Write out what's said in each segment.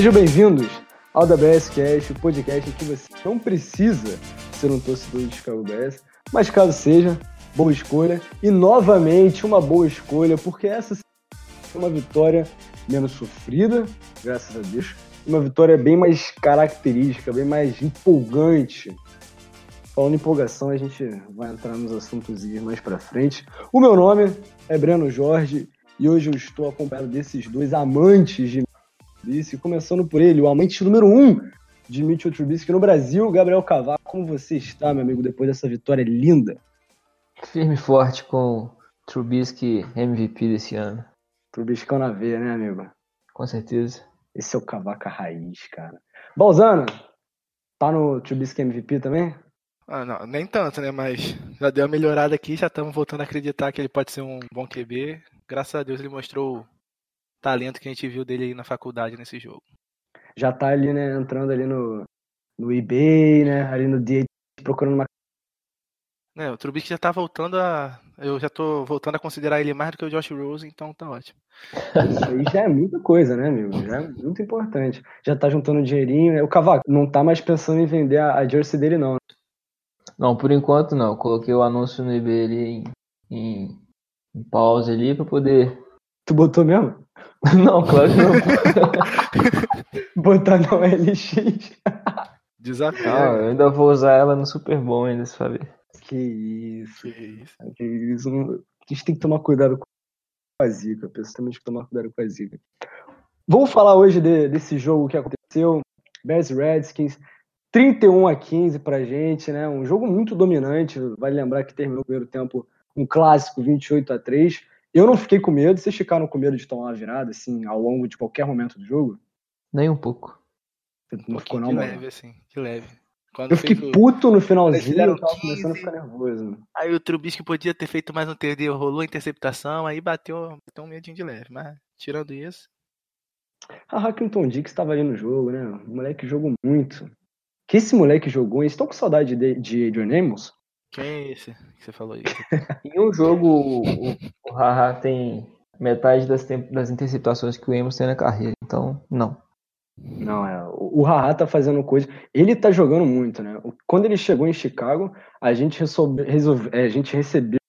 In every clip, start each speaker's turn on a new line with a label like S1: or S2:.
S1: Sejam bem-vindos ao WS Cast, o podcast que você não precisa ser um torcedor de Chicago Bears, mas caso seja, boa escolha. E novamente uma boa escolha, porque essa é uma vitória menos sofrida, graças a Deus, uma vitória bem mais característica, bem mais empolgante. Falando em empolgação, a gente vai entrar nos assuntos mais para frente. O meu nome é Breno Jorge e hoje eu estou acompanhado desses dois amantes de Trubisky, começando por ele, o amante número um de Mitchell Trubisky no Brasil, Gabriel Cavaco. Como você está, meu amigo, depois dessa vitória linda?
S2: Firme e forte com Trubisky MVP desse ano.
S1: Trubisky na veia, né, amigo?
S2: Com certeza.
S1: Esse é o Cavaca raiz, cara. Balzano, tá no Trubisky MVP também?
S3: Ah, não, nem tanto, né? Mas já deu uma melhorada aqui, já estamos voltando a acreditar que ele pode ser um bom QB. Graças a Deus ele mostrou talento que a gente viu dele aí na faculdade nesse jogo.
S1: Já tá ali, né, entrando ali no, no eBay, né, ali no dia procurando uma
S3: é, o Trubisky já tá voltando a. Eu já tô voltando a considerar ele mais do que o Josh Rose, então tá ótimo.
S1: Isso aí já é muita coisa, né, amigo? Já é muito importante. Já tá juntando dinheirinho, né? O Cavaco não tá mais pensando em vender a, a jersey dele, não. Né?
S2: Não, por enquanto não. Coloquei o anúncio no eBay ali em, em, em pause ali pra poder.
S1: Tu botou mesmo?
S2: Não, claro que não.
S1: Botar no LX.
S3: Desafio.
S2: Não, eu ainda vou usar ela no Super Bom ainda, se sabe.
S1: Que isso. Que isso. Que isso. A gente tem que tomar cuidado com a zica. A pessoa tem que tomar cuidado com a zica. Vamos falar hoje de, desse jogo que aconteceu. Bears Redskins. 31 a 15 pra gente, né? Um jogo muito dominante. Vale lembrar que terminou o primeiro tempo um clássico 28 a 3. Eu não fiquei com medo. Vocês ficaram com medo de tomar uma virada, assim, ao longo de qualquer momento do jogo?
S2: Nem um pouco.
S3: Não um ficou, não, de mano. leve, assim, de leve.
S1: Quando eu fiquei o... puto no finalzinho, eu tava 15, começando a ficar nervoso.
S3: Aí o Trubisky podia ter feito mais um TD, rolou a interceptação, aí bateu, bateu um medinho de leve, mas tirando isso.
S1: A Hackington Dix estava ali no jogo, né? O moleque jogou muito. Que esse moleque jogou, eles estão com saudade de, de Adrian Amos?
S3: Quem é esse que você falou isso?
S2: em um jogo, o, o Haha tem metade das, das interceptações que o Amos tem na carreira, então não.
S1: Não, é. O Haha tá fazendo coisa. Ele tá jogando muito, né? Quando ele chegou em Chicago, a gente, resolve, resolve, é, a gente recebeu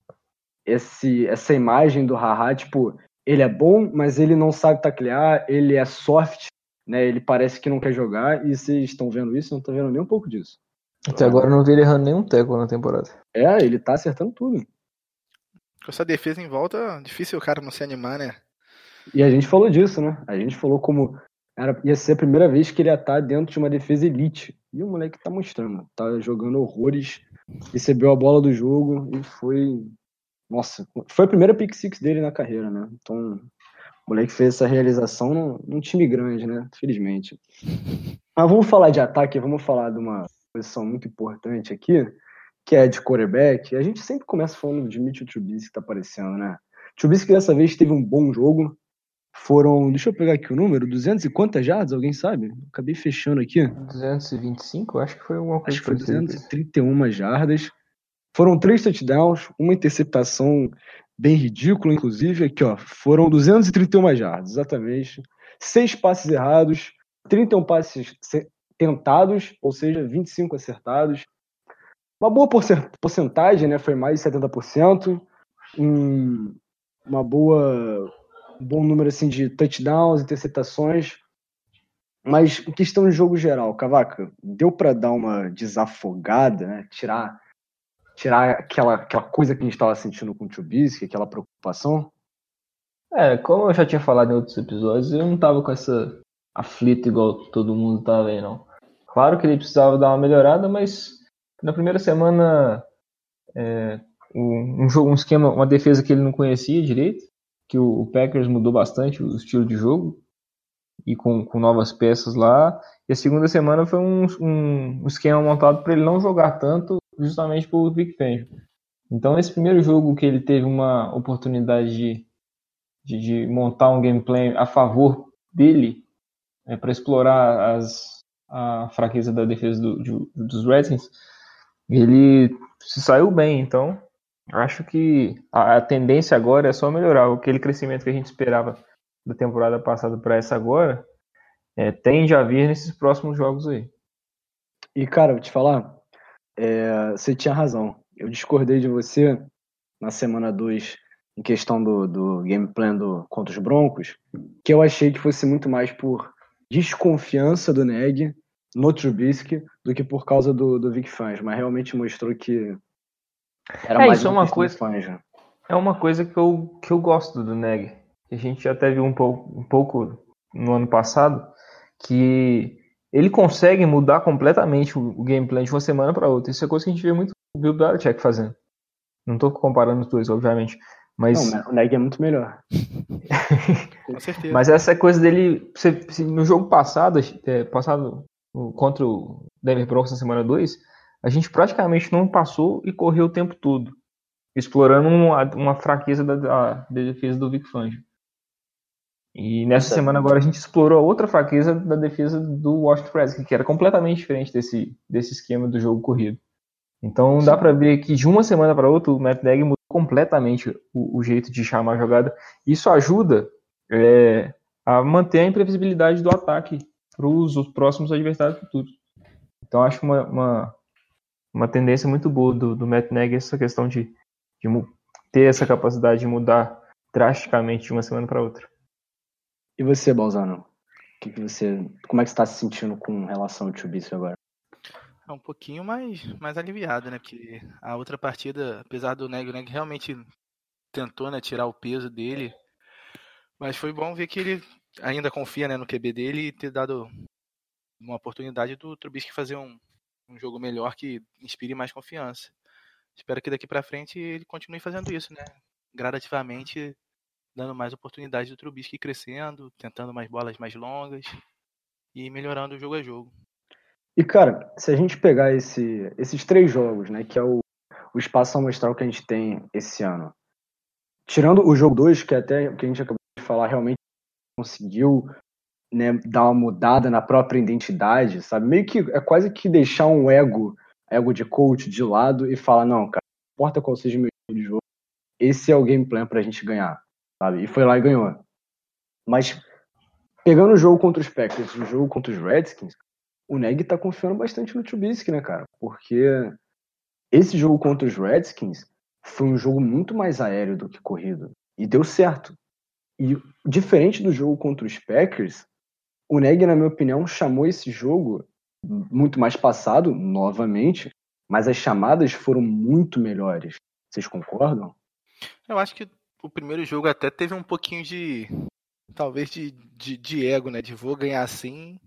S1: esse, essa imagem do Haha, tipo, ele é bom, mas ele não sabe taclear, ele é soft, né? Ele parece que não quer jogar, e vocês estão vendo isso? Não estão vendo nem um pouco disso.
S2: Até agora eu não vi ele errando nenhum teco na temporada.
S1: É, ele tá acertando tudo.
S3: Com essa defesa em volta, difícil o cara não se animar, né?
S1: E a gente falou disso, né? A gente falou como era, ia ser a primeira vez que ele ia estar dentro de uma defesa elite. E o moleque tá mostrando, tá jogando horrores, recebeu a bola do jogo e foi. Nossa, foi a primeira pick six dele na carreira, né? Então, o moleque fez essa realização num, num time grande, né? Felizmente. Mas vamos falar de ataque, vamos falar de uma posição muito importante aqui, que é de quarterback. A gente sempre começa falando de Mitchell Trubisky que tá aparecendo, né? Trubisky dessa vez teve um bom jogo, foram, deixa eu pegar aqui o número, 200 e quantas jardas, alguém sabe? Acabei fechando aqui.
S2: 225, acho que foi alguma coisa.
S1: Acho que foi 231 jardas. Foram três touchdowns, uma interceptação bem ridícula, inclusive. Aqui, ó, foram 231 jardas, exatamente. Seis passes errados, 31 passes tentados, ou seja, 25 acertados. Uma boa porcentagem, né? Foi mais de 70%. Um, uma boa um bom número assim de touchdowns, interceptações. Mas em questão de jogo geral, Cavaca, deu para dar uma desafogada, né? Tirar tirar aquela, aquela coisa que a gente estava sentindo com o Trubisky, aquela preocupação?
S2: É, como eu já tinha falado em outros episódios, eu não tava com essa aflito igual todo mundo tava aí, não. Claro que ele precisava dar uma melhorada, mas na primeira semana é, um, um, jogo, um esquema, uma defesa que ele não conhecia direito, que o Packers mudou bastante o estilo de jogo e com, com novas peças lá. E a segunda semana foi um, um, esquema montado para ele não jogar tanto, justamente por Big Fangio. Então, esse primeiro jogo que ele teve uma oportunidade de, de, de montar um gameplay a favor dele, é, para explorar as, a fraqueza da defesa do, de, dos Redskins, ele se saiu bem. Então, Acho que a, a tendência agora é só melhorar. Aquele crescimento que a gente esperava da temporada passada para essa agora é, tende a vir nesses próximos jogos aí.
S1: E, cara, vou te falar, é, você tinha razão. Eu discordei de você na semana 2 em questão do, do game plan do, contra os Broncos, que eu achei que fosse muito mais por desconfiança do Neg no Trubisky do que por causa do, do Vic Fangio, mas realmente mostrou que
S2: era é, mais isso é uma coisa É uma coisa que eu, que eu gosto do Neg. A gente já teve um pouco, um pouco no ano passado que ele consegue mudar completamente o, o gameplay de uma semana para outra. Isso é coisa que a gente vê muito o Bill Belichick fazendo. Não estou comparando os dois, obviamente. Mas...
S1: Não, o Neg é muito melhor.
S2: Com certeza. Mas essa coisa dele. no jogo passado, é, passado contra o Denver Broncos na semana 2, a gente praticamente não passou e correu o tempo todo, explorando uma, uma fraqueza da, da, da, defesa do Vic Fangio. E nessa semana agora a gente explorou a outra fraqueza da defesa do Washington Redskins, que era completamente diferente desse, desse esquema do jogo corrido. Então dá para ver que de uma semana para outra o Matt Nagy mudou completamente o, o, jeito de chamar a jogada. Isso ajuda é, a manter a imprevisibilidade do ataque para os próximos adversários futuros. Então acho uma, uma, uma tendência muito boa do, do Matt Nagy essa questão de, de ter essa capacidade de mudar drasticamente de uma semana para outra.
S1: E você, Balzano? Que que você, como é que você está se sentindo com relação ao Trubisky agora?
S3: É um pouquinho mais, mais aliviado, né? Porque a outra partida, apesar do Neg, o Neg realmente tentou né, tirar o peso dele. Mas foi bom ver que ele ainda confia né, no QB dele e ter dado uma oportunidade do Trubisky fazer um, um jogo melhor que inspire mais confiança. Espero que daqui para frente ele continue fazendo isso, né? Gradativamente dando mais oportunidade do Trubisky crescendo, tentando mais bolas mais longas e melhorando o jogo a jogo.
S1: E, cara, se a gente pegar esse, esses três jogos, né, que é o, o espaço amostral que a gente tem esse ano, tirando o jogo 2, que é até que a gente acabou de falar, realmente conseguiu né, dar uma mudada na própria identidade, sabe? Meio que é quase que deixar um ego, ego de coach de lado e falar, não, cara, não importa qual seja o meu estilo de jogo, esse é o game plan pra gente ganhar, sabe? E foi lá e ganhou. Mas pegando o jogo contra os Packers, o jogo contra os Redskins, o Neg tá confiando bastante no Trubisky, né, cara? Porque esse jogo contra os Redskins foi um jogo muito mais aéreo do que corrido. E deu certo. E diferente do jogo contra os Packers, o Neg, na minha opinião, chamou esse jogo muito mais passado, novamente, mas as chamadas foram muito melhores. Vocês concordam?
S3: Eu acho que o primeiro jogo até teve um pouquinho de. talvez de, de, de ego, né? De vou ganhar assim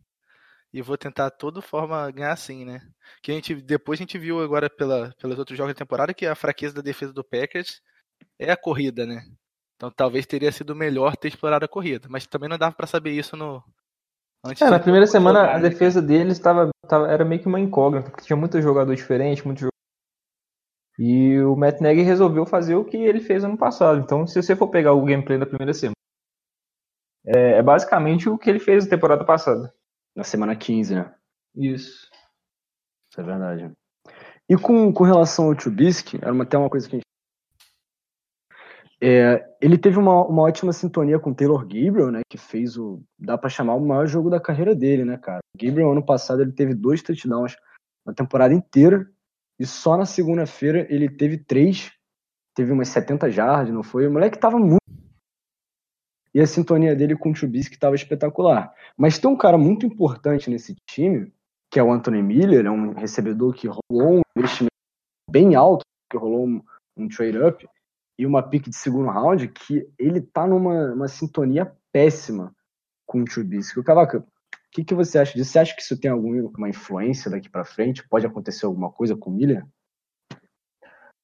S3: e vou tentar de toda forma ganhar assim, né? Que a gente depois a gente viu agora pela, pelos outros jogos da temporada que a fraqueza da defesa do Packers é a corrida, né? Então talvez teria sido melhor ter explorado a corrida, mas também não dava para saber isso no
S2: antes é, na primeira semana jogar, a né? defesa deles estava era meio que uma incógnita, porque tinha muito jogador diferente, muito jogador... E o Matt Nagy resolveu fazer o que ele fez ano passado. Então, se você for pegar o gameplay da primeira semana, é, é basicamente o que ele fez na temporada passada.
S1: Na semana 15, né?
S2: Isso.
S1: Isso é verdade. E com, com relação ao Trubisky, era uma, até uma coisa que a gente. É, ele teve uma, uma ótima sintonia com o Taylor Gabriel, né? Que fez o. Dá para chamar o maior jogo da carreira dele, né, cara? Gabriel, ano passado, ele teve dois touchdowns na temporada inteira. E só na segunda-feira ele teve três. Teve umas 70 jardas, não foi? O moleque tava muito e a sintonia dele com o Trubisky estava espetacular. Mas tem um cara muito importante nesse time, que é o Anthony Miller, é um recebedor que rolou um investimento bem alto, que rolou um, um trade-up e uma pick de segundo round, que ele tá numa uma sintonia péssima com o Trubisky. O Cavaca, o que, que você acha disso? Você acha que isso tem alguma influência daqui para frente? Pode acontecer alguma coisa com o Miller?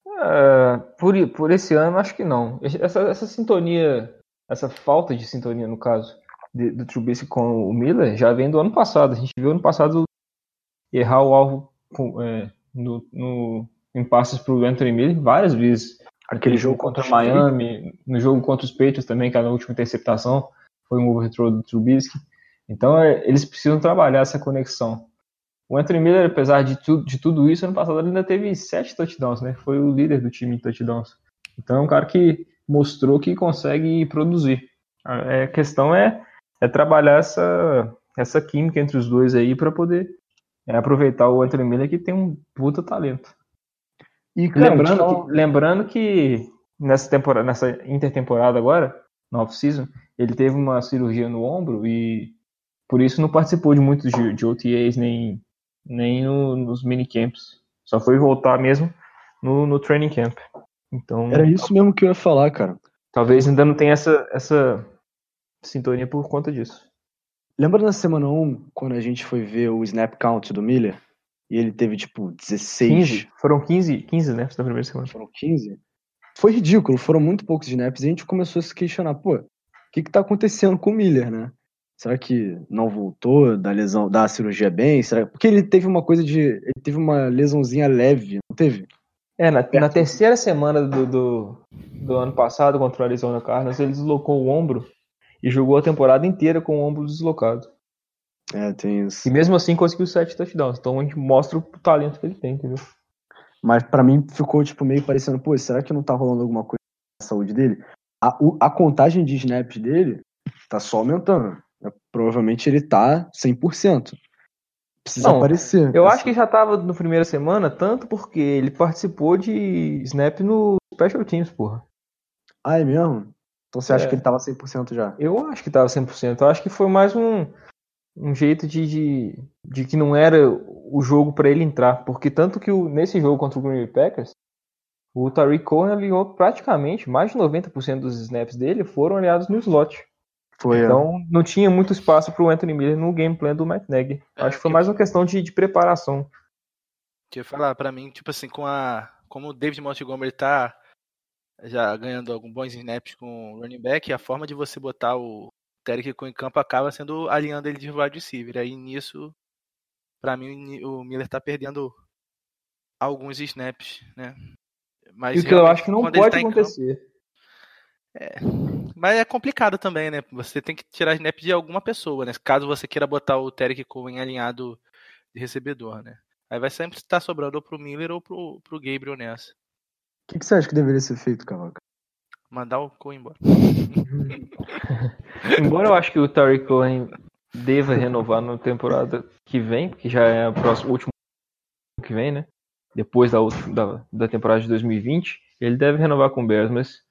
S2: Uh, por, por esse ano, acho que não. Essa, essa sintonia essa falta de sintonia, no caso, de, do Trubisky com o Miller, já vem do ano passado. A gente viu ano passado errar o alvo com, é, no, no, em passes para o Anthony Miller várias vezes. Aquele jogo contra o Miami, no jogo contra os Patriots também, que é a última interceptação foi um overthrow do Trubisky. Então é, eles precisam trabalhar essa conexão. O Anthony Miller, apesar de, tu, de tudo isso, ano passado ele ainda teve sete touchdowns, né? Foi o líder do time em touchdowns. Então é um cara que mostrou que consegue produzir. A questão é, é trabalhar essa, essa química entre os dois aí para poder é, aproveitar o Anthony Miller que tem um puta talento. E cara, lembrando, então... que, lembrando que nessa temporada, nessa intertemporada agora, na off-season, ele teve uma cirurgia no ombro e por isso não participou de muitos de, de OTAs nem, nem no, nos minicamps. Só foi voltar mesmo no, no training camp. Então,
S1: Era isso mesmo que eu ia falar, cara.
S2: Talvez ainda não tenha essa, essa sintonia por conta disso.
S1: Lembra na semana 1, quando a gente foi ver o snap count do Miller? E ele teve, tipo, 16.
S2: 15. Foram 15, 15 snaps na primeira semana.
S1: Foram 15? Foi ridículo, foram muito poucos snaps. E a gente começou a se questionar, pô, o que que tá acontecendo com o Miller, né? Será que não voltou da lesão, da cirurgia bem? Será... Porque ele teve uma coisa de. Ele teve uma lesãozinha leve, não teve?
S2: É, na, na terceira semana do, do, do, ano passado, contra o Arizona Cardinals, ele deslocou o ombro e jogou a temporada inteira com o ombro deslocado.
S1: É, tem isso.
S2: E mesmo assim conseguiu sete touchdowns. Então a gente mostra o talento que ele tem, entendeu?
S1: Mas para mim ficou tipo meio parecendo, pô, será que não tá rolando alguma coisa na saúde dele? A, a contagem de snaps dele tá só aumentando. É, provavelmente ele tá 100%. Precisa não, aparecer.
S2: Eu assim. acho que já tava no primeira semana, tanto porque ele participou de snap no Special Teams, porra.
S1: Ah, é mesmo? Então você acha é. que ele tava 100% já?
S2: Eu acho que tava 100%. Eu acho que foi mais um, um jeito de, de, de que não era o jogo para ele entrar. Porque tanto que o, nesse jogo contra o Green Bay Packers, o Tariq Cohen alinhou praticamente mais de 90% dos snaps dele foram aliados no slot. Foi, é. então é. não tinha muito espaço para o Anthony Miller no game plan do Matt Nagy. É, Acho que foi mais uma questão de, de preparação.
S3: Queria falar para mim, tipo assim, com a como o David Montgomery tá já ganhando alguns bons snaps com o running back, a forma de você botar o Derek em campo acaba sendo alinhando ele de wide receiver. Aí nisso, para mim, o Miller tá perdendo alguns snaps, né?
S2: Mas e o que eu acho que não pode tá acontecer. Campo,
S3: é, mas é complicado também, né? Você tem que tirar snap de alguma pessoa, né? Caso você queira botar o Terek Cohen alinhado de recebedor, né? Aí vai sempre estar sobrando ou pro Miller ou pro, pro Gabriel nessa.
S1: O que, que, você acha que deveria ser feito, Cavaca?
S3: Mandar o Cohen embora.
S2: embora eu acho que o Terry Cohen deva renovar na temporada que vem, porque já é o próximo último que vem, né? Depois da, da, da temporada de 2020, ele deve renovar com o Bears, mas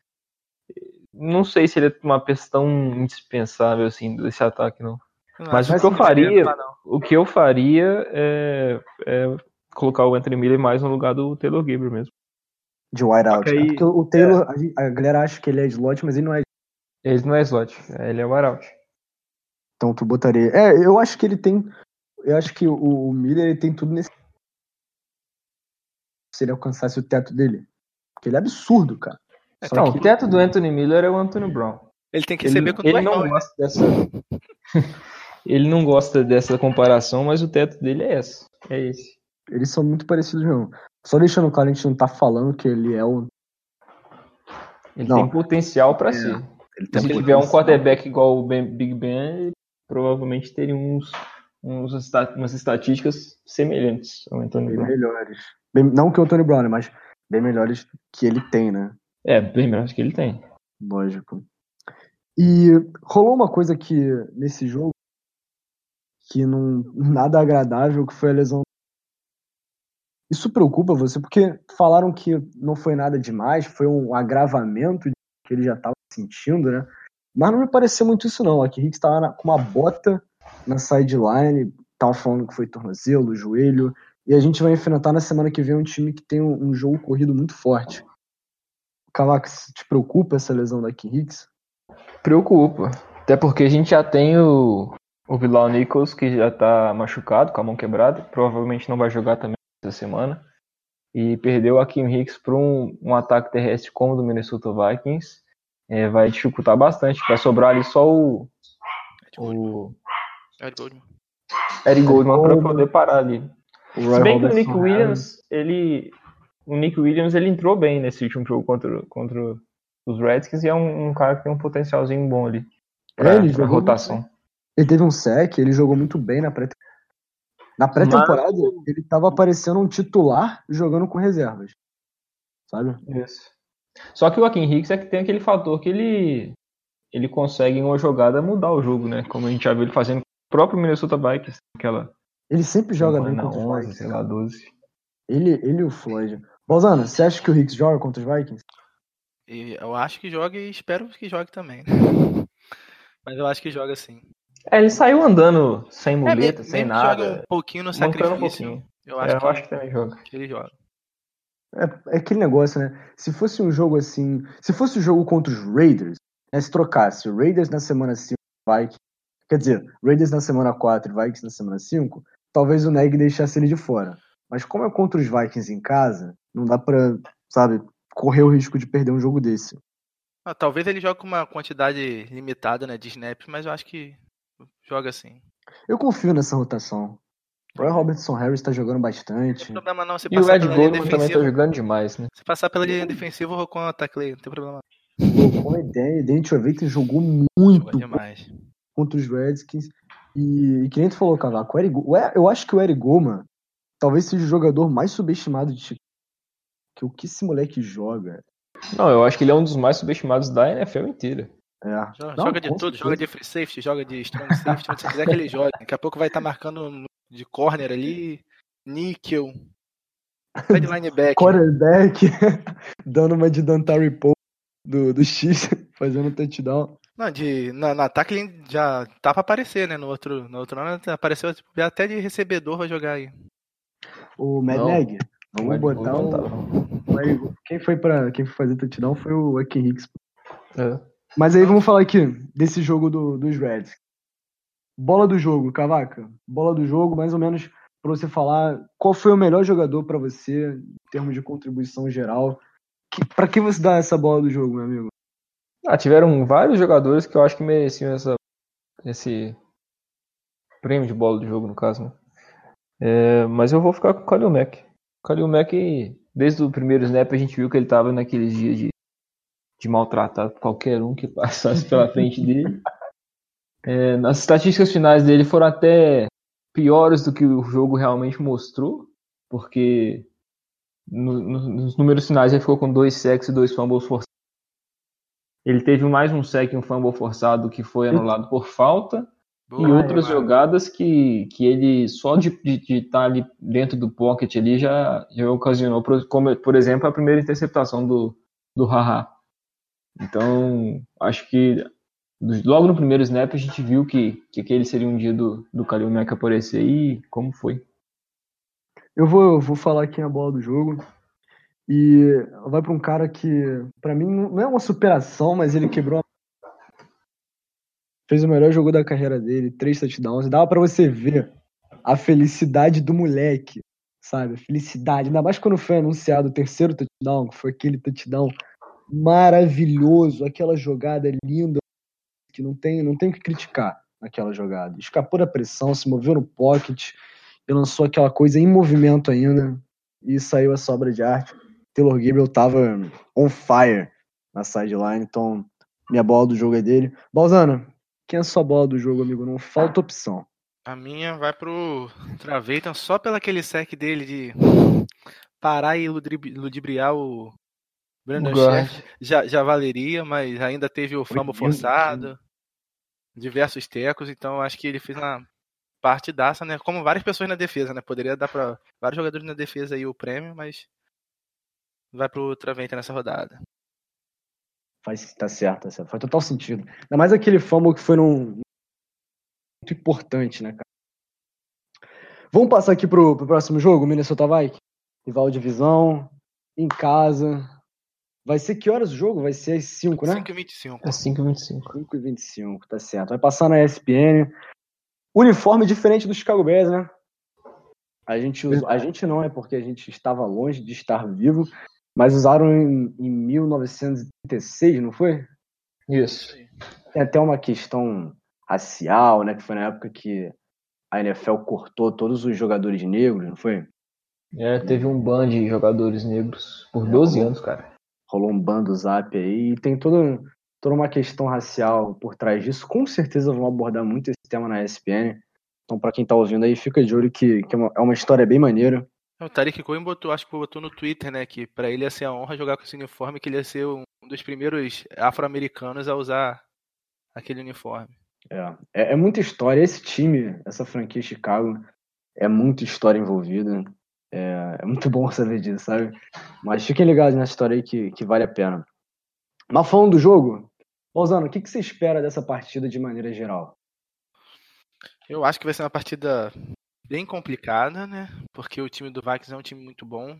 S2: não sei se ele é uma peça tão indispensável assim desse ataque, não. não mas o que eu faria, o que eu faria é, é, colocar o Anthony Miller mais no lugar do Taylor Gabriel mesmo
S1: de wideout. Aí, porque o Taylor, é. a galera acha que ele é slot, mas ele não é.
S2: Ele não é slot, ele é wideout.
S1: Então tu botaria. É, eu acho que ele tem. Eu acho que o, o Miller ele tem tudo nesse. Se ele alcançasse o teto dele. Porque ele é absurdo, cara.
S2: Então, que... o teto do Anthony Miller é o Anthony Brown.
S3: Ele tem que receber
S2: quando ele não gosta dessa. ele não gosta dessa comparação, mas o teto dele é esse. É esse.
S1: Eles são muito parecidos mesmo. Só deixando claro, a gente não tá falando que ele é o.
S2: Ele não. tem potencial para é. ser. Se tiver um quarterback igual o ben, Big Ben, ele provavelmente teria uns, uns, umas estatísticas semelhantes ao Antônio
S1: Brown. melhores. Bem, não que o Antônio Brown, né, mas bem melhores que ele tem, né?
S2: É, bem melhores que ele tem.
S1: Lógico. E rolou uma coisa que nesse jogo que não nada agradável, que foi a lesão isso preocupa você? Porque falaram que não foi nada demais, foi um agravamento que ele já estava sentindo, né? Mas não me pareceu muito isso não. Aqui Hicks estava com uma bota na sideline, tava falando que foi tornozelo, joelho, e a gente vai enfrentar na semana que vem um time que tem um, um jogo corrido muito forte. Cavax, te preocupa essa lesão da Hicks?
S2: Preocupa. Até porque a gente já tem o, o Bilal Nichols, que já tá machucado, com a mão quebrada. Provavelmente não vai jogar também essa semana e perdeu a Kim Hicks para um, um, ataque terrestre como o do Minnesota Vikings. É, vai dificultar bastante. Vai sobrar ali só o. o Eric Goldman. Eric Goldman para poder parar ali. Se bem que o Nick Williams, ele. O Nick Williams ele entrou bem nesse último jogo contra, contra os Redskins e é um, um cara que tem um potencialzinho bom ali.
S1: Pra, é, ele pra rotação. Ele teve um sec, ele jogou muito bem na pré na pré-temporada, Mas... ele estava aparecendo um titular jogando com reservas. Sabe?
S2: Isso. Só que o Joaquim Hicks é que tem aquele fator que ele ele consegue em uma jogada mudar o jogo, né? Como a gente já viu ele fazendo próprio Minnesota Vikings, aquela.
S1: Ele sempre joga bem
S2: na
S1: contra os
S2: 11,
S1: Vikings.
S2: sei lá, 12.
S1: Ele, ele e o Floyd. Bolzano, você acha que o Hicks joga contra os Vikings?
S3: Eu acho que joga e espero que jogue também. Mas eu acho que joga sim.
S2: É, ele saiu andando sem
S3: É,
S2: muleta,
S3: mesmo,
S2: sem nada.
S3: um pouquinho no
S2: mancando um
S3: sacrifício.
S2: pouquinho.
S3: eu
S2: É,
S3: acho,
S2: eu
S3: que,
S2: acho que também joga.
S3: que ele joga.
S1: É, é aquele negócio, né? Se fosse um jogo assim. Se fosse um jogo contra os Raiders, né, se trocasse o Raiders na semana 5 Vikings. Quer dizer, Raiders na semana 4 e Vikings na semana 5, talvez o Neg deixasse ele de fora. Mas como é contra os Vikings em casa, não dá pra, sabe, correr o risco de perder um jogo desse.
S3: Ah, talvez ele jogue com uma quantidade limitada né, de snaps, mas eu acho que joga sim.
S1: Eu confio nessa rotação. O Roy Robertson Harris tá jogando
S3: Não
S1: bastante.
S3: tem problema não. Se
S2: E o
S3: passar
S2: Ed
S3: pela linha
S2: Goldman também tá
S3: defensiva,
S2: jogando demais, né?
S3: se passar pela linha defensiva, o Rocon ataca ele, não tem problema
S1: Pô, Com a ideia, Dante Oveikin jogou
S3: não.
S1: muito
S3: demais.
S1: contra os Redskins. E, e que nem tu falou, Cavaco, o Eric, o eu acho que o Eric Goma talvez seja o jogador mais subestimado de Chicago. Que o que esse moleque joga.
S2: Não, eu acho que ele é um dos mais subestimados da NFL inteira.
S1: É.
S3: Joga,
S1: Não,
S3: joga de tudo, joga de free safety, joga de strong safety, onde você quiser que ele jogue. Daqui a pouco vai estar marcando no- de corner ali, níquel, de linebacker.
S1: Quarterback dando uma de Dantari Poe do, do X, fazendo touchdown.
S3: Não, de, na, no ataque ele já tá pra aparecer, né? No outro, no outro ano apareceu tipo, até de recebedor vai jogar aí.
S1: O Mad
S2: O
S1: vamos
S2: Ed
S1: botar Eric Goma. Quem foi para quem foi fazer touchdown foi o Akin Hicks.
S2: É.
S1: Mas aí vamos falar aqui desse jogo do, dos Reds. Bola do jogo, Cavaca. Bola do jogo, mais ou menos pra você falar qual foi o melhor jogador pra você em termos de contribuição geral. Para que você dá essa bola do jogo, meu amigo?
S2: Ah, tiveram vários jogadores que eu acho que mereciam essa, esse prêmio de bola do jogo, no caso, né? É, mas eu vou ficar com o Kalil Mack. O Kalil Mack, desde o primeiro snap, a gente viu que ele tava naqueles dias de, de maltratar qualquer um que passasse pela frente dele. É, as estatísticas finais dele foram até piores do que o jogo realmente mostrou, porque no- no- nos números finais ele ficou com dois sacks e dois fumbles forçados. Ele teve mais um sack e um fumble forçado que foi anulado por falta e
S3: Boa,
S2: outras
S3: Neymar.
S2: jogadas que, que ele só de estar ali dentro do pocket ali já, já ocasionou, por, como, por exemplo, a primeira interceptação do, do Haha. Então, acho que logo no primeiro snap a gente viu que, que aquele seria um dia do, do Kalil Mack aparecer e como foi.
S1: Eu vou, eu vou falar aqui a bola do jogo. E vai pra um cara que, pra mim, não é uma superação, mas ele quebrou. Fez o melhor jogo da carreira dele, três touchdowns. Dava pra você ver a felicidade do moleque, sabe? A felicidade. Ainda mais quando foi anunciado o terceiro touchdown, que foi aquele touchdown maravilhoso, aquela jogada linda, que não tem, não tem o que criticar naquela jogada. Escapou da pressão, se moveu no pocket e lançou aquela coisa em movimento ainda e saiu a sobra de arte. Taylor Gabriel tava on fire na sideline, então minha bola do jogo é dele. Balzano, quem é a sua bola do jogo, amigo? Não falta opção.
S3: A minha vai pro Traveitan só pelo aquele sec dele de parar e ludibri- ludibriar o Brandon. Scherf. Já, já valeria, mas ainda teve o
S1: lindo,
S3: forçado, diversos tecos, então acho que ele fez uma partidaça, né? Como várias pessoas na defesa, né? Poderia dar pra vários jogadores na defesa aí o prêmio, mas vai pro Traveitan nessa rodada.
S1: Faz, tá certo, tá certo. Faz total sentido. Ainda mais aquele fumble que foi num. Muito importante, né, cara? Vamos passar aqui pro, pro próximo jogo, Minnesota Vikings. Rival de divisão, em casa. Vai ser que horas o jogo? Vai ser às 5, né?
S3: 5 e 25.
S2: É 5,25.
S1: 5 e 25, tá certo. Vai passar na ESPN. Uniforme diferente do Chicago Bears, né? A gente, usou, a gente não é porque a gente estava longe de estar vivo, mas usaram em, em 1936, não foi?
S2: Isso.
S1: Tem até uma questão racial, né? Que foi na época que a NFL cortou todos os jogadores negros, não foi?
S2: É, teve um ban de jogadores negros por 12 anos, cara.
S1: Rolou um bando zap aí. E tem toda, toda uma questão racial por trás disso. Com certeza vão abordar muito esse tema na ESPN. Então, pra quem tá ouvindo aí, fica de olho que, que é, uma, é uma história bem maneira.
S3: O Tariq Cohen botou, acho que botou no Twitter, né, que pra ele ia ser a honra jogar com esse uniforme, que ele ia ser um dos primeiros afro-americanos a usar aquele uniforme.
S1: É, é, é muita história. Esse time, essa franquia Chicago, é muita história envolvida. É, é, muito bom saber disso, sabe? Mas fiquem ligados nessa história aí que, que vale a pena. Mas falando do jogo, Pausano, o que, que você espera dessa partida de maneira geral?
S3: Eu acho que vai ser uma partida bem complicada, né? Porque o time do Vikings é um time muito bom,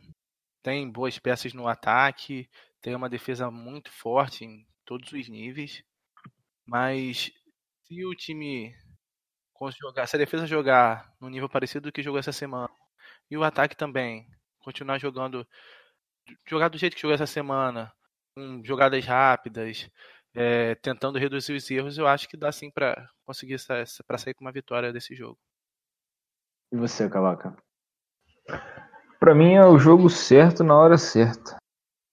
S3: tem boas peças no ataque, tem uma defesa muito forte em todos os níveis. Mas se o time jogar, se a defesa jogar no nível parecido do que jogou essa semana, e o ataque também continuar jogando jogar do jeito que jogou essa semana, com jogadas rápidas, é, tentando reduzir os erros, eu acho que dá sim para conseguir para sair com uma vitória desse jogo.
S1: E você, Cavaca?
S2: Para mim é o jogo certo na hora certa.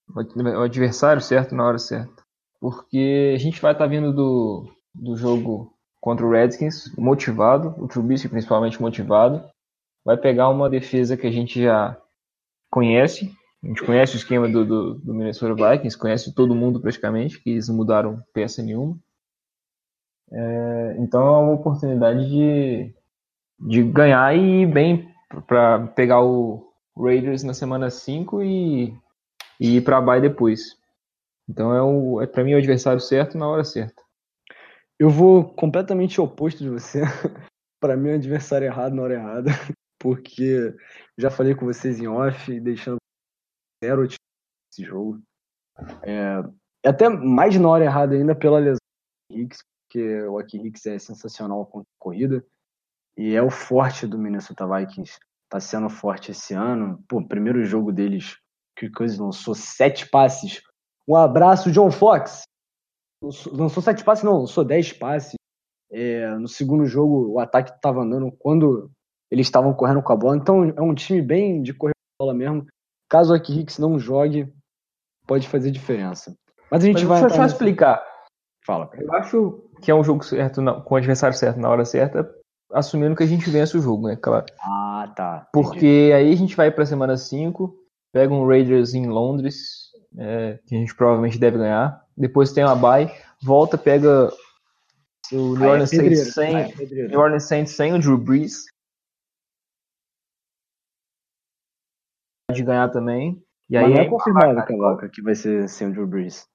S2: O adversário certo na hora certa. Porque a gente vai estar tá vindo do, do jogo contra o Redskins motivado, o Trubisky principalmente motivado. Vai pegar uma defesa que a gente já conhece. A gente conhece o esquema do, do, do Minnesota Vikings, conhece todo mundo praticamente, que eles não mudaram peça nenhuma. É, então é uma oportunidade de, de ganhar e ir bem para pegar o Raiders na semana 5 e, e ir para a depois. Então é, o, é para mim o adversário certo na hora certa.
S1: Eu vou completamente oposto de você. para mim é o adversário errado na hora errada, porque já falei com vocês em off, deixando zero esse jogo. É, até mais na hora errada ainda pela lesão do Hicks, porque o Aki Hicks é sensacional com corrida e é o forte do Minnesota Vikings. Tá sendo forte esse ano. Pô, primeiro jogo deles, que coisa lançou sete passes. Um abraço, John Fox. Lançou sete passes, não, lançou dez passes. É, no segundo jogo, o ataque estava andando quando eles estavam correndo com a bola. Então, é um time bem de correr com a bola mesmo. Caso o Hicks não jogue, pode fazer diferença. Mas a gente Mas vai.
S2: Deixa eu só explicar.
S1: Fala.
S2: Eu acho que é um jogo certo, com o adversário certo na hora certa, assumindo que a gente vence o jogo, né? Claro.
S1: Ah, tá.
S2: Porque aí a gente vai pra semana 5, pega um Raiders em Londres, é, que a gente provavelmente deve ganhar. Depois tem uma bye, volta, pega o New Orleans, é Saints, sem, é New Orleans Saints sem o Drew Brees. De ganhar também.
S1: E Mas aí não é confirmado, Caloca, que vai ser sem o Drew Brees.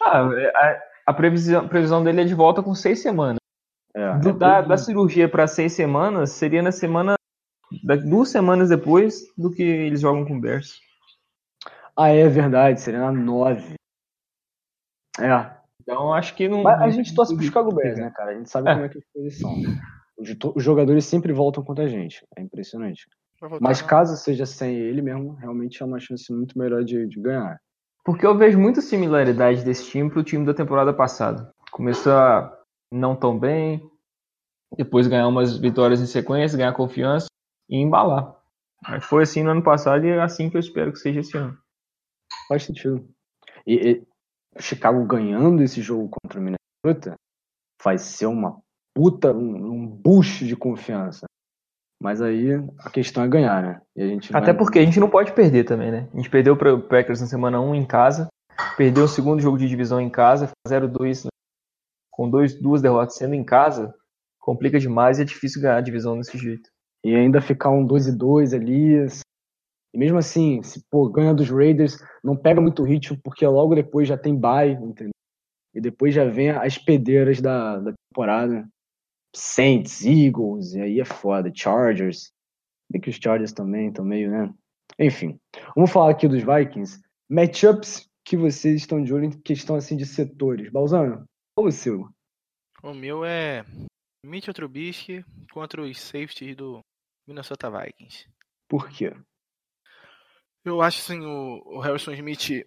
S2: Ah, a, a previsão, a previsão dele é de volta com seis semanas. É, Do, da, da, cirurgia para seis semanas seria na semana. duas semanas depois do que eles jogam com o Bears.
S1: Ah, é verdade, seria na nove. É.
S2: Então acho que não.
S1: Mas a gente torce pro Chicago Bears, né, cara? A gente sabe é. como é que as coisas são. Os jogadores sempre voltam contra a gente. É impressionante. Mas caso seja sem ele mesmo, realmente é uma chance muito melhor de, de ganhar.
S2: Porque eu vejo muita similaridade desse time pro time da temporada passada. Começou a não tão bem, depois ganhar umas vitórias em sequência, ganhar confiança e embalar. Mas foi assim no ano passado e é assim que eu espero que seja esse ano.
S1: Faz sentido. E, e Chicago ganhando esse jogo contra o Minnesota vai ser uma puta, um, um boost de confiança. Mas aí a questão é ganhar, né?
S2: Até porque a gente não pode perder também, né? A gente perdeu para o Packers na semana 1 em casa, perdeu o segundo jogo de divisão em casa, 0-2 com dois, duas derrotas sendo em casa, complica demais e é difícil ganhar a divisão desse jeito.
S1: E ainda ficar um 2 e 2 ali. E mesmo assim, se pô, ganha dos Raiders, não pega muito ritmo, porque logo depois já tem bye, entendeu? E depois já vem as pedeiras da, da temporada. Saints, Eagles, e aí é foda. Chargers. Bem que os Chargers também estão meio, né? Enfim, vamos falar aqui dos Vikings. Matchups que vocês estão de olho em questão assim de setores. Balzano, qual o seu?
S3: O meu é Mitchell Trubisky contra os safeties do Minnesota Vikings.
S1: Por quê?
S3: Eu acho assim, o, o Harrison Smith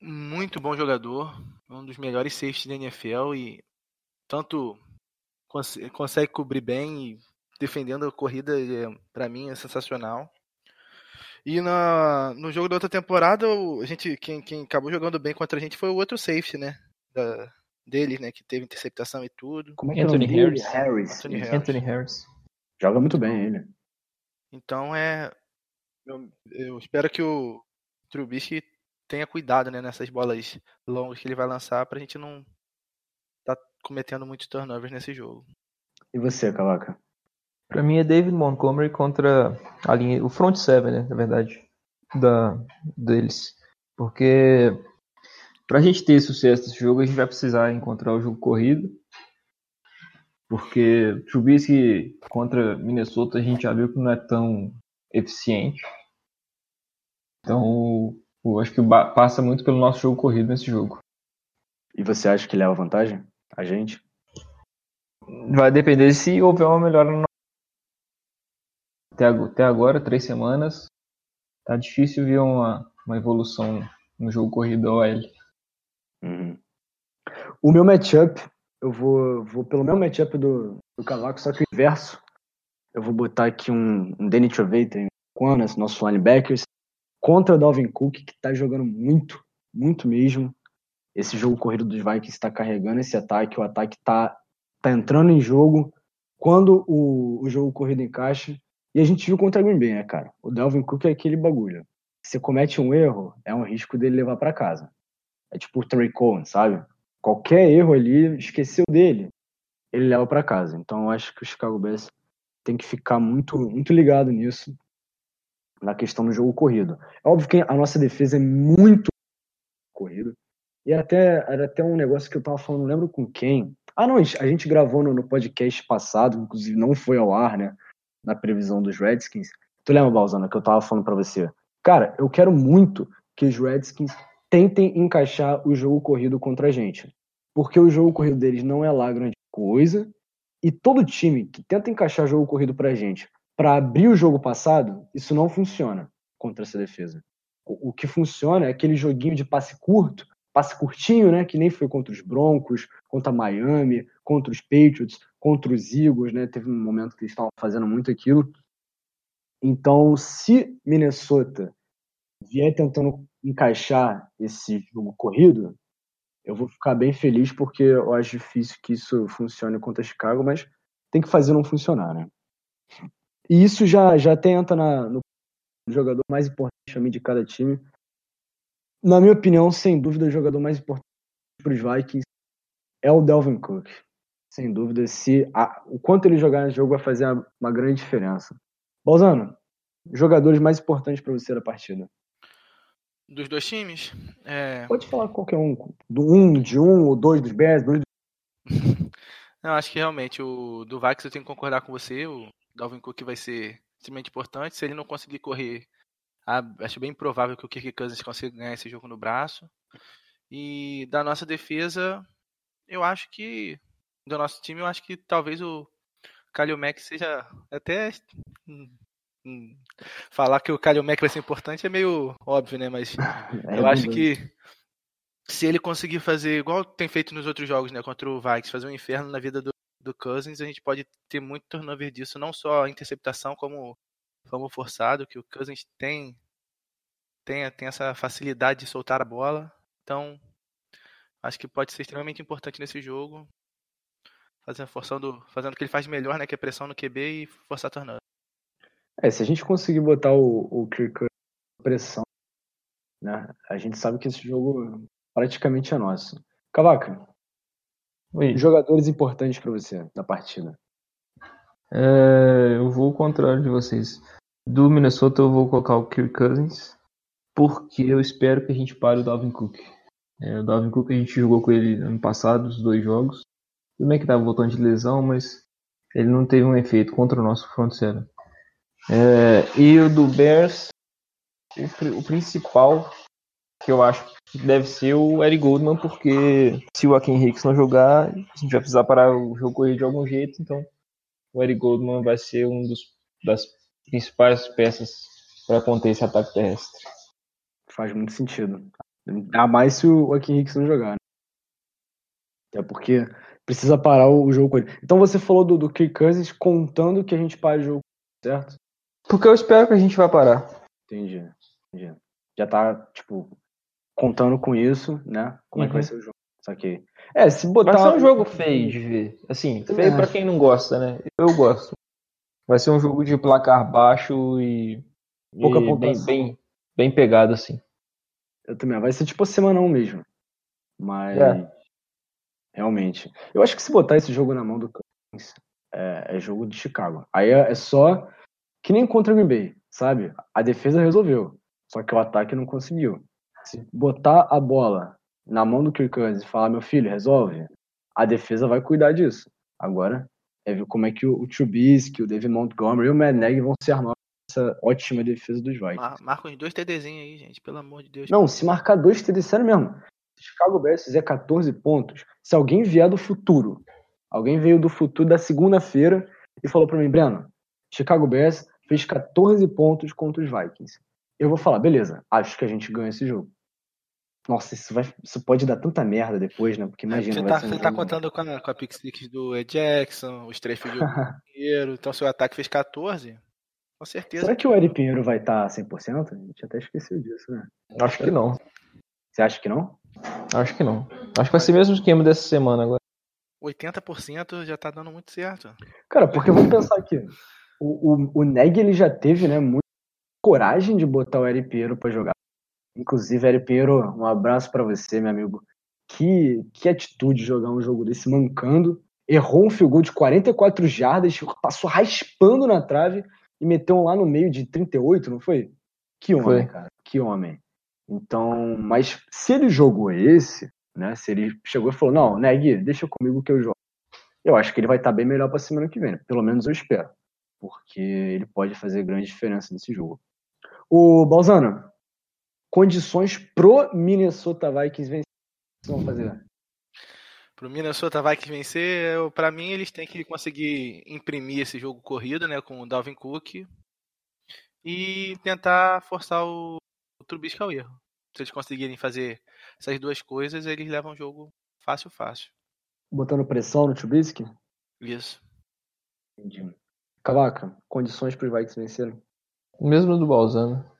S3: muito bom jogador, um dos melhores safeties da NFL e tanto cons consegue cobrir bem e defendendo a corrida, é, para mim é sensacional. E na, no jogo da outra temporada, a gente, quem, quem acabou jogando bem contra a gente foi o outro safety, né? Da, dele, né? Que teve interceptação e tudo.
S2: Como é que é Anthony é Harris.
S1: Harris.
S2: Anthony Harris. Anthony Harris.
S1: Joga muito bem ele.
S3: Então é. Eu, eu espero que o Trubisky tenha cuidado né, nessas bolas longas que ele vai lançar pra gente não cometendo muitos turnovers nesse jogo.
S1: E você, Cavaca?
S2: Para mim é David Montgomery contra a linha, o front seven, né, na verdade, da deles. Porque para a gente ter sucesso nesse jogo, a gente vai precisar encontrar o jogo corrido. Porque Trubisky contra Minnesota a gente já viu que não é tão eficiente. Então, eu acho que passa muito pelo nosso jogo corrido nesse jogo.
S1: E você acha que leva vantagem? A gente?
S2: Vai depender se houver uma melhora no... até, até agora, três semanas, tá difícil ver uma, uma evolução no jogo corrido OL.
S1: Uhum. O meu matchup, eu vou, vou pelo meu matchup do, do Cavaco, só que o inverso. Eu vou botar aqui um, um Danny Quanas, nossos linebackers, contra o Dalvin Cook, que tá jogando muito, muito mesmo. Esse jogo corrido dos Vikings está carregando esse ataque, o ataque tá, tá entrando em jogo quando o, o jogo corrido encaixa. E a gente viu contra o Green Bay, né, cara? O Dalvin Cook é aquele bagulho. Se comete um erro, é um risco dele levar para casa. É tipo o Trey Cohen, sabe? Qualquer erro ali, esqueceu dele, ele leva para casa. Então eu acho que o Chicago Bears tem que ficar muito, muito ligado nisso, na questão do jogo corrido. É óbvio que a nossa defesa é muito corrida. E até, era até um negócio que eu tava falando, não lembro com quem. Ah, não, a gente gravou no, no podcast passado, inclusive não foi ao ar, né? Na previsão dos Redskins. Tu lembra, Balzana, que eu tava falando para você? Cara, eu quero muito que os Redskins tentem encaixar o jogo corrido contra a gente. Porque o jogo corrido deles não é lá grande coisa. E todo time que tenta encaixar jogo corrido pra gente para abrir o jogo passado, isso não funciona contra essa defesa. O, o, que funciona é aquele joguinho de passe curto, passe curtinho, né, que nem foi contra os Broncos, contra Miami, contra os Patriots, contra os Eagles, né? Teve um momento que eles estavam fazendo muito aquilo. Então, se Minnesota vier tentando encaixar esse jogo corrido, eu vou ficar bem feliz porque eu acho difícil que isso funcione contra Chicago, mas tem que fazer não funcionar, né? E isso já, já até entra na, no jogador mais importante de cada time. Na minha opinião, sem dúvida, o jogador mais importante para os Vikings é o Delvin Cook. Sem dúvida, se a, o quanto ele jogar nesse jogo vai fazer uma grande diferença. Balzano, jogadores mais importantes para você da partida?
S3: Dos dois times? É...
S1: Pode falar qualquer um. Do um, de um, ou dois dos Bears, dois
S3: Não, acho que realmente o do Vikings eu tenho que concordar com você. O Dalvin Cook vai ser extremamente importante. Se ele não conseguir correr, acho bem provável que o Kirk Cousins consiga ganhar esse jogo no braço. E da nossa defesa, eu acho que do nosso time, eu acho que talvez o Kalil Mack seja até hum, hum, falar que o Kalil Mack vai ser importante é meio óbvio, né? Mas é eu acho que se ele conseguir fazer igual tem feito nos outros jogos, né, contra o Vikings, fazer um inferno na vida do do Cousins, a gente pode ter muito turnover disso, não só a interceptação como como forçado, que o Cousins tem tem, tem essa facilidade de soltar a bola. Então, acho que pode ser extremamente importante nesse jogo. Fazer, forçando, fazendo o que ele faz melhor, né? Que é pressão no QB e forçar turnover.
S1: É, se a gente conseguir botar o, o Kirk pressão, né? A gente sabe que esse jogo praticamente é nosso. Cavaca, Oi. Jogadores importantes para você da partida.
S2: É, eu vou ao contrário de vocês. Do Minnesota eu vou colocar o Kirk Cousins, porque eu espero que a gente pare o Dalvin Cook. É, o Dalvin Cook a gente jogou com ele ano passado, os dois jogos. Tudo bem que estava voltando de lesão, mas ele não teve um efeito contra o nosso front seven. É, e o do Bears, o, o principal que eu acho que deve ser o Eric Goldman, porque se o Akin Hicks não jogar, a gente vai precisar parar o jogo de algum jeito, então o Eric Goldman vai ser um dos das principais peças para conter esse ataque terrestre.
S1: Faz muito sentido. Ainda mais se o Akin Hicks não jogar. Né? Até porque precisa parar o jogo com ele. Então você falou do, do Kirk Cousins contando que a gente pare o jogo, certo?
S2: Porque eu espero que a gente vai parar.
S1: Entendi. Entendi. Já tá, tipo, contando com isso, né? Como uhum. é que vai uhum. ser o jogo. Saquei.
S2: É, se botar. Vai ser um jogo feio de ver. Assim, feio para quem não gosta, né? Eu gosto. Vai ser um jogo de placar baixo e. Pouca e bem, bem, bem pegado, assim.
S1: Eu também. Vai ser tipo a semana 1 mesmo. Mas. É. Realmente. Eu acho que se botar esse jogo na mão do Cousins, é, é jogo de Chicago. Aí é, é só que nem contra o Green Bay, sabe? A defesa resolveu, só que o ataque não conseguiu. Se botar a bola na mão do Kirk Cousins e falar, meu filho, resolve, a defesa vai cuidar disso. Agora, é ver como é que o, o Trubisky, o David Montgomery e o Matt Nagy vão se armar essa ótima defesa dos Vikings.
S3: Mar marca uns dois TDzinhos aí, gente, pelo amor de Deus.
S1: Não, se marcar dois TD, sério mesmo. Se Chicago Bears fizer 14 pontos, se alguém vier do futuro, alguém veio do futuro da segunda-feira e falou para mim, Breno, Chicago Bears fez 14 pontos contra os Vikings. Eu vou falar, beleza, acho que a gente ganha esse jogo. Nossa, isso, vai, isso pode dar tanta merda depois, né? Porque imagina.
S3: Você
S1: vai
S3: tá,
S1: ser um
S3: você tá contando com a, com a six do Ed Jackson, os três filhos do Pinheiro. Então, seu ataque fez 14, com certeza.
S1: Será que o Eric Pinheiro vai estar 100%? A gente até esqueceu disso, né?
S2: Acho que não.
S1: Você acha que não?
S2: Acho que não. Acho que vai ser o mesmo esquema dessa semana agora.
S3: 80% já tá dando muito certo.
S1: Cara, porque vamos pensar aqui. O, o, o Neg ele já teve, né, muita coragem de botar o Eric Pinheiro pra jogar. Inclusive, Eric Pinheiro, um abraço pra você, meu amigo. Que, que atitude de jogar um jogo desse mancando. Errou um field goal de 44 jardas, passou raspando na trave e meteu um lá no meio de 38, não foi? Que homem,
S2: Foi.
S1: cara. Que homem. Então, mas se ele jogou esse, né? Se ele chegou e falou, não, Neg, deixa comigo que eu jogo. Eu acho que ele vai estar bem melhor pra semana que vem. né? Pelo menos eu espero. Porque ele pode fazer grande diferença nesse jogo. O Balzano, condições pro Minnesota Vikings vencer. O que vocês vão fazer?
S3: Pro Minnesota Vikings vencer, pra mim eles têm que conseguir imprimir esse jogo corrido, né, com o Dalvin Cook e tentar forçar o, o Trubisky ao erro. Se eles conseguirem fazer essas duas coisas, eles levam o jogo fácil, fácil.
S1: Botando pressão no Trubisky?
S3: Isso.
S1: Entendi. Cavaca, condições para os Vikings vencerem?
S2: Mesmo do Balzano.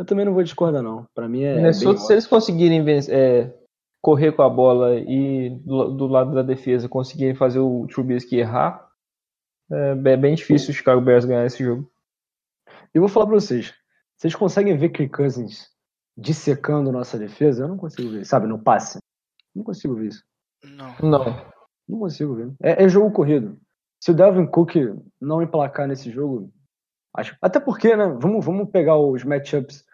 S1: Eu também não vou discordar, não. Pra mim é.
S2: Minnesota, se eles conseguirem vencer- é, correr com a bola e do, do lado da defesa conseguirem fazer o Trubisky errar, é bem- bem difícil o Chicago Bears ganhar esse jogo.
S1: Eu vou falar pra vocês. Vocês conseguem ver Kirk Cousins dissecando nossa defesa? Eu não consigo ver. Sabe, no passe. Não consigo ver isso.
S3: Não.
S2: Não.
S1: Não consigo ver. É, é jogo corrido. Se o Dalvin Cook não emplacar nesse jogo, acho. Até porque, né? Vamos, vamos pegar os matchups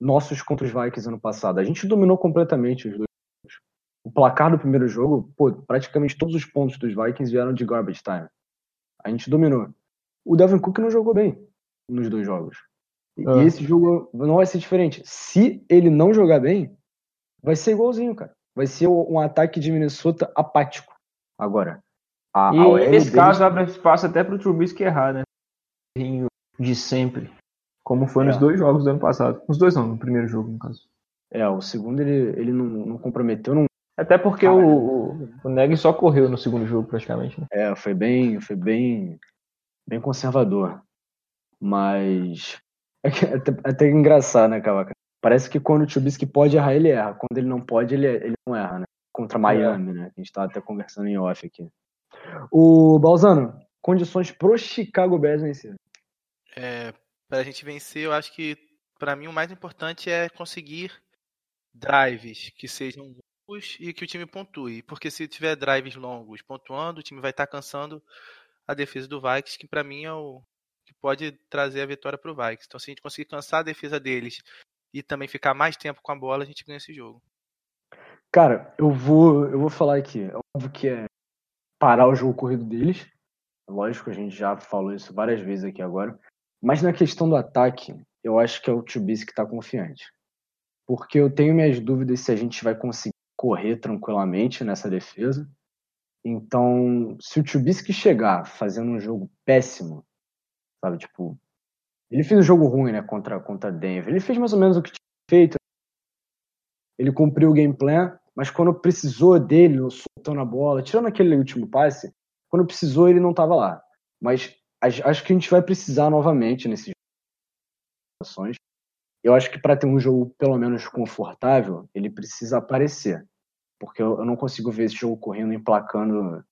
S1: nossos contra os Vikings ano passado. A gente dominou completamente os dois jogos. O placar do primeiro jogo, pô, praticamente todos os pontos dos Vikings vieram de garbage time. A gente dominou. O Dalvin Cook não jogou bem nos dois jogos. E
S2: Ah.
S1: esse jogo não vai ser diferente. Se ele não jogar bem, vai ser igualzinho, cara. Vai ser um ataque de Minnesota apático. Agora, a,
S2: E
S1: a
S2: nesse
S1: deles-
S2: caso abre espaço até pro Trubisky errar, né? De sempre. Como foi nos
S1: É.
S2: dois jogos do ano passado. Os dois não, no primeiro jogo, no caso.
S1: É, o segundo ele, ele não, não comprometeu, não.
S2: Até porque
S1: Ah,
S2: o, o, o Neg só correu no segundo jogo, praticamente. Né?
S1: É, foi bem, foi bem, bem conservador. Mas é, que- é até, é até engraçado, né, Cavaca? Parece que quando o Trubisky pode errar, ele erra. Quando ele não pode, ele, ele não erra, né? Contra Miami, né? A gente tava até conversando em off aqui. O Balzano, condições pro Chicago Bears vencer.
S3: É, pra gente vencer, eu acho que pra mim o mais importante é conseguir drives que sejam longos e que o time pontue. Porque se tiver drives longos pontuando, o time vai estar cansando a defesa do Vikings, que pra mim é o que pode trazer a vitória pro Vikings. Então se a gente conseguir cansar a defesa deles e também ficar mais tempo com a bola, a gente ganha esse jogo.
S1: Cara, eu vou, eu vou falar aqui. É óbvio que é parar o jogo corrido deles. Lógico, a gente já falou isso várias vezes aqui agora. Mas na questão do ataque, eu acho que é o Trubisky que tá confiante. Porque eu tenho minhas dúvidas se a gente vai conseguir correr tranquilamente nessa defesa. Então, se o Trubisky chegar fazendo um jogo péssimo, sabe, tipo, ele fez um jogo ruim, né, contra contra Denver. Ele fez mais ou menos o que tinha feito. Ele cumpriu o game plan, mas quando precisou dele, soltando a bola, tirando aquele último passe, quando precisou ele não estava lá. Mas acho que a gente vai precisar novamente nesses situações. Eu acho que para ter um jogo pelo menos confortável, ele precisa aparecer. Porque eu, não consigo ver esse jogo correndo, emplacando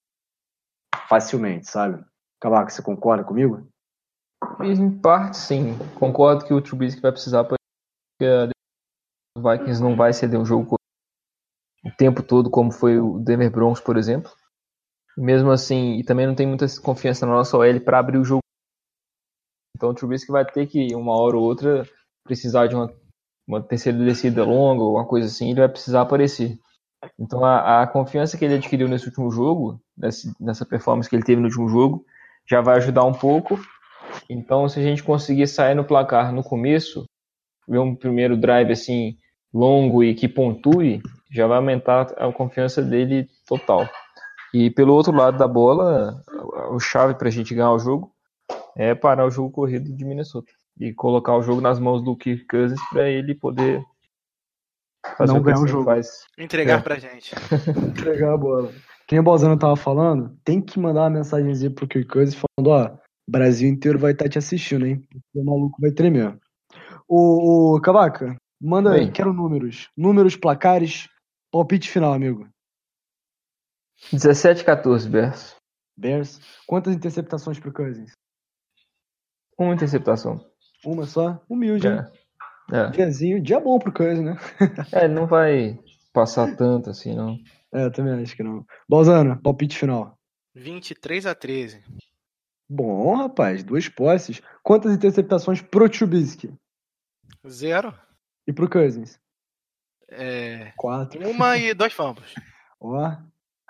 S1: facilmente, sabe? Cavaco, você concorda comigo?
S2: Em parte, sim. Concordo que o Trubisky vai precisar porque do Vikings não vai ceder um jogo o tempo todo, como foi o Denver Broncos, por exemplo. Mesmo assim, e também não tem muita confiança na nossa OL para abrir o jogo. Então o Trubisky vai ter que, uma hora ou outra, precisar de uma, uma terceira descida longa, ou uma coisa assim, ele vai precisar aparecer. Então a, a confiança que ele adquiriu nesse último jogo, nessa, nessa performance que ele teve no último jogo, já vai ajudar um pouco. Então se a gente conseguir sair no placar no começo, ver um primeiro drive assim longo e que pontue, já vai aumentar a confiança dele total. E pelo outro lado da bola, o chave para a gente ganhar o jogo é parar o jogo corrido de Minnesota e colocar o jogo nas mãos do Kirk Cousins para ele poder
S1: fazer não o ganhar o jogo. Faz.
S3: Entregar é. pra gente.
S1: Entregar a bola. Quem o Balzano tava falando, tem que mandar uma mensagenzinha pro Kirk Cousins falando, ó, o Brasil inteiro vai estar tá te assistindo, hein? O maluco vai tremer. O, o Cavaca, manda aí, quero números. Números, placares, palpite final, amigo.
S2: 17 14, Bears.
S1: Bears. Quantas interceptações pro Cousins?
S2: Uma interceptação.
S1: Uma só? Humilde,
S2: é. É.
S1: Diazinho, dia bom pro Cousins, né?
S2: é, não vai passar tanto assim, não.
S1: É, eu também acho que não. Balzano, palpite final.
S3: 23 a 13.
S1: Bom, rapaz, duas posses. Quantas interceptações pro Trubisky?
S3: Zero.
S1: E pro Cousins?
S3: É...
S1: Quatro.
S3: Uma e dois fumbles.
S1: Ó,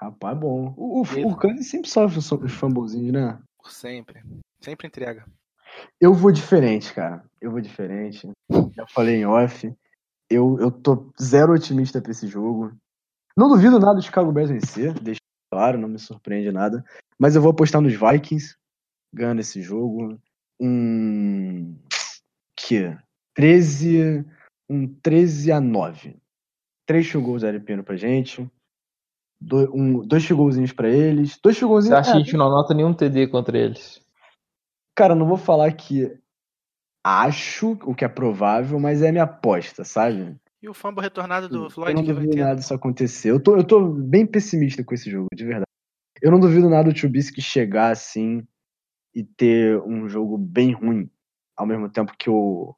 S1: rapaz, bom. O, o, o Cousins sempre sofre os fumblezinhos, né?
S3: Sempre. Sempre entrega.
S1: Eu vou diferente, cara. Eu vou diferente. Já falei em off. Eu, eu tô zero otimista pra esse jogo. Não duvido nada do Chicago Bears vencer, deixa claro, não me surpreende nada. Mas eu vou apostar nos Vikings ganhando esse jogo. Um. Que? 13. Um 13 a 9. Três chugos LPN pra gente. Do, um, dois chugolzinhos pra eles. Dois chugolzinhos.
S2: Acho que a gente não anota nenhum TD contra eles.
S1: Cara, não vou falar que acho o que é provável, mas é minha aposta, sabe?
S3: E o fumble retornado do Floyd?
S1: Eu não duvido nada disso acontecer. Eu tô, eu tô bem pessimista com esse jogo, de verdade. Eu não duvido nada do Trubisky chegar assim e ter um jogo bem ruim, ao mesmo tempo que o,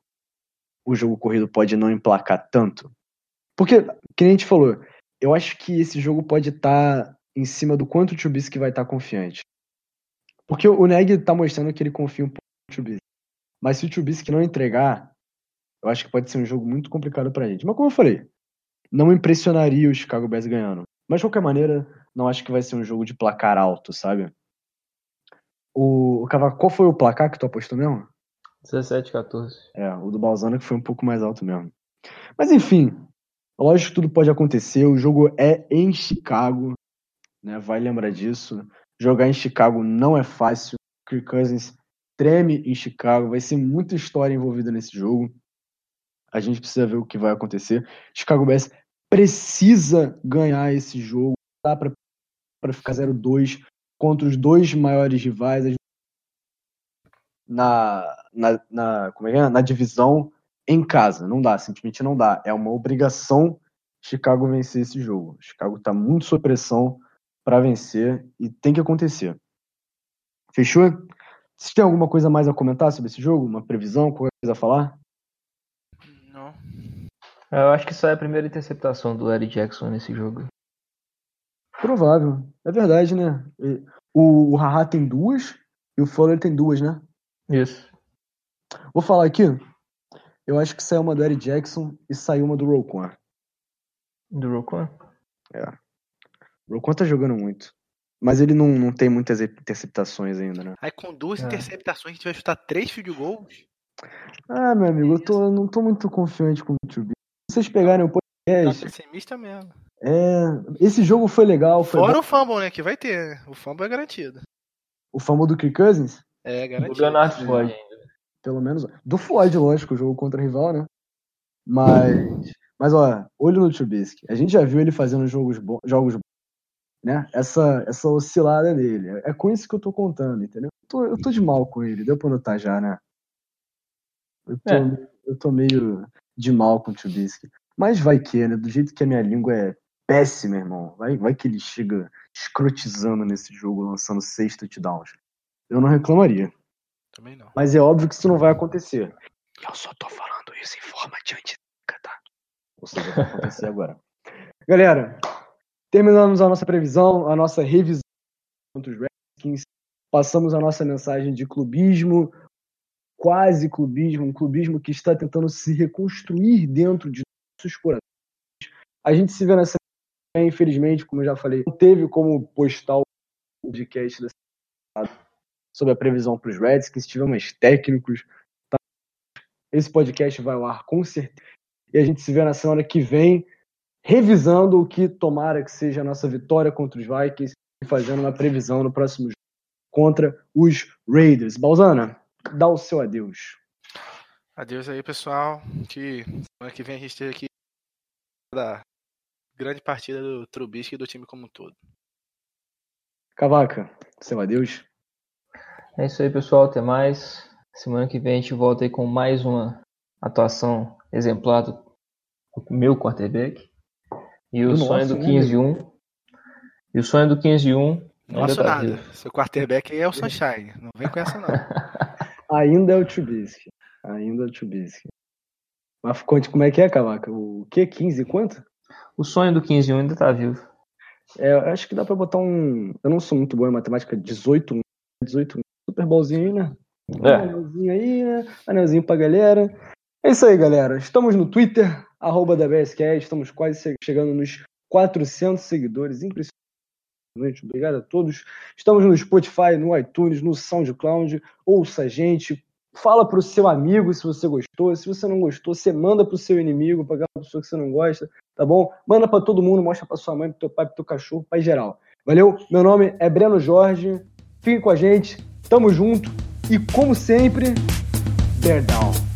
S1: o jogo corrido pode não emplacar tanto. Porque, que nem a gente falou, eu acho que esse jogo pode estar tá em cima do quanto o Trubisky vai estar tá confiante. Porque o Neg tá mostrando que ele confia um pouco no Trubisky. Mas se o Trubisky não entregar, eu acho que pode ser um jogo muito complicado pra gente. Mas como eu falei, não impressionaria o Chicago Bears ganhando. Mas de qualquer maneira, não acho que vai ser um jogo de placar alto, sabe? O, o Cavaco, qual foi o placar que tu apostou mesmo?
S2: 17, 14.
S1: É, o do Balzano que foi um pouco mais alto mesmo. Mas enfim, lógico que tudo pode acontecer. O jogo é em Chicago, né? Vai lembrar disso. Jogar em Chicago não é fácil. Kirk Cousins treme em Chicago. Vai ser muita história envolvida nesse jogo. A gente precisa ver o que vai acontecer. Chicago Bears precisa ganhar esse jogo. Dá para ficar 0-2 contra os dois maiores rivais na, na, na, como é, é na divisão em casa. Não dá, simplesmente não dá. É uma obrigação Chicago vencer esse jogo. Chicago está muito sob pressão para vencer e tem que acontecer. Fechou? Vocês têm alguma coisa mais a comentar sobre esse jogo? Uma previsão, qualquer coisa a falar?
S3: Não.
S2: Eu acho que só é a primeira interceptação do Larry Jackson nesse jogo.
S1: Provável. É verdade, né? O, o Haha tem duas e o Fuller tem duas, né?
S2: Isso.
S1: Vou falar aqui. Eu acho que saiu uma do Eric Jackson e saiu uma do Roquan.
S2: Do Roquan?
S1: É. O Roquan tá jogando muito. Mas ele não, não tem muitas interceptações ainda, né?
S3: Aí com duas é. interceptações a gente vai chutar três field goals?
S1: Ah, meu amigo, eu tô, não tô muito confiante com o YouTube. Se vocês pegarem o
S3: podcast. Tá pessimista mesmo.
S1: É. Esse jogo foi legal. Foi
S3: Fora
S1: bom.
S3: o fumble, né? Que vai ter. O fumble é garantido.
S1: O fumble do Kirk Cousins?
S3: É, garantido.
S2: Do Leonard Floyd ainda.
S1: Pelo menos. Do Floyd, lógico, o jogo contra rival, né? Mas. Mas, ó, olho no Trubisky. A gente já viu ele fazendo jogos bons, jogos né? Essa, essa oscilada dele. É com isso que eu tô contando, entendeu? Eu tô, eu tô de mal com ele, deu pra notar já, né? Eu tô, é. eu tô meio de mal com o Trubisky. Mas vai que, né? Do jeito que a minha língua é péssima, irmão. Vai, vai que ele chega escrotizando nesse jogo, lançando seis touchdowns. Eu não reclamaria.
S3: Também não.
S1: Mas é óbvio que isso não vai acontecer. Eu só tô falando isso em forma de antiga, tá? Ou seja, vai acontecer agora. Galera, terminamos a nossa previsão, a nossa revisão contra os Redskins. Passamos a nossa mensagem de clubismo, quase clubismo, um clubismo que está tentando se reconstruir dentro de nossos corações. A gente se vê nessa infelizmente, como eu já falei, não teve como postar o podcast sobre a previsão para os Redskins, tivemos técnicos. Tá? Esse podcast vai ao ar com certeza. E a gente se vê na semana que vem, revisando o que tomara que seja a nossa vitória contra os Vikings e fazendo uma previsão no próximo jogo contra os Raiders. Balzana, dá o seu adeus.
S3: Adeus aí, pessoal. Que semana que vem a gente esteja aqui da grande partida do Trubisky e do time como um todo.
S1: Cavaca, seu adeus.
S2: É isso aí, pessoal. Até mais. Semana que vem a gente volta aí com mais uma atuação exemplar do meu quarterback. E o do sonho nosso, do 15 1. E o sonho do 15 1.
S3: Nossa, tá nada. Vivo. Seu quarterback é o Sunshine. Não vem com essa, não.
S1: Ainda é o Trubisky. Ainda é o Trubisky. Mas conte como é que é, Cavaca? O que? 15 quanto?
S2: O sonho do 15 1 ainda tá vivo.
S1: É, acho que dá pra botar um. Eu não sou muito bom em matemática, 18 1. 18 1. Super Bowlzinho, né? É. Anelzinho aí, né? Anelzinho pra galera. É isso aí, galera. Estamos no Twitter, arroba da BSCast. Estamos quase chegando nos 400 seguidores. Impressionante. Obrigado a todos. Estamos no Spotify, no iTunes, no SoundCloud. Ouça a gente. Fala pro seu amigo se você gostou. Se você não gostou, você manda pro seu inimigo, pra aquela pessoa que você não gosta, tá bom? Manda para todo mundo, mostra pra sua mãe, pro teu pai, pro teu cachorro, pai geral. Valeu? Meu nome é Breno Jorge. Fique com a gente. Tamo junto. E como sempre, bear down.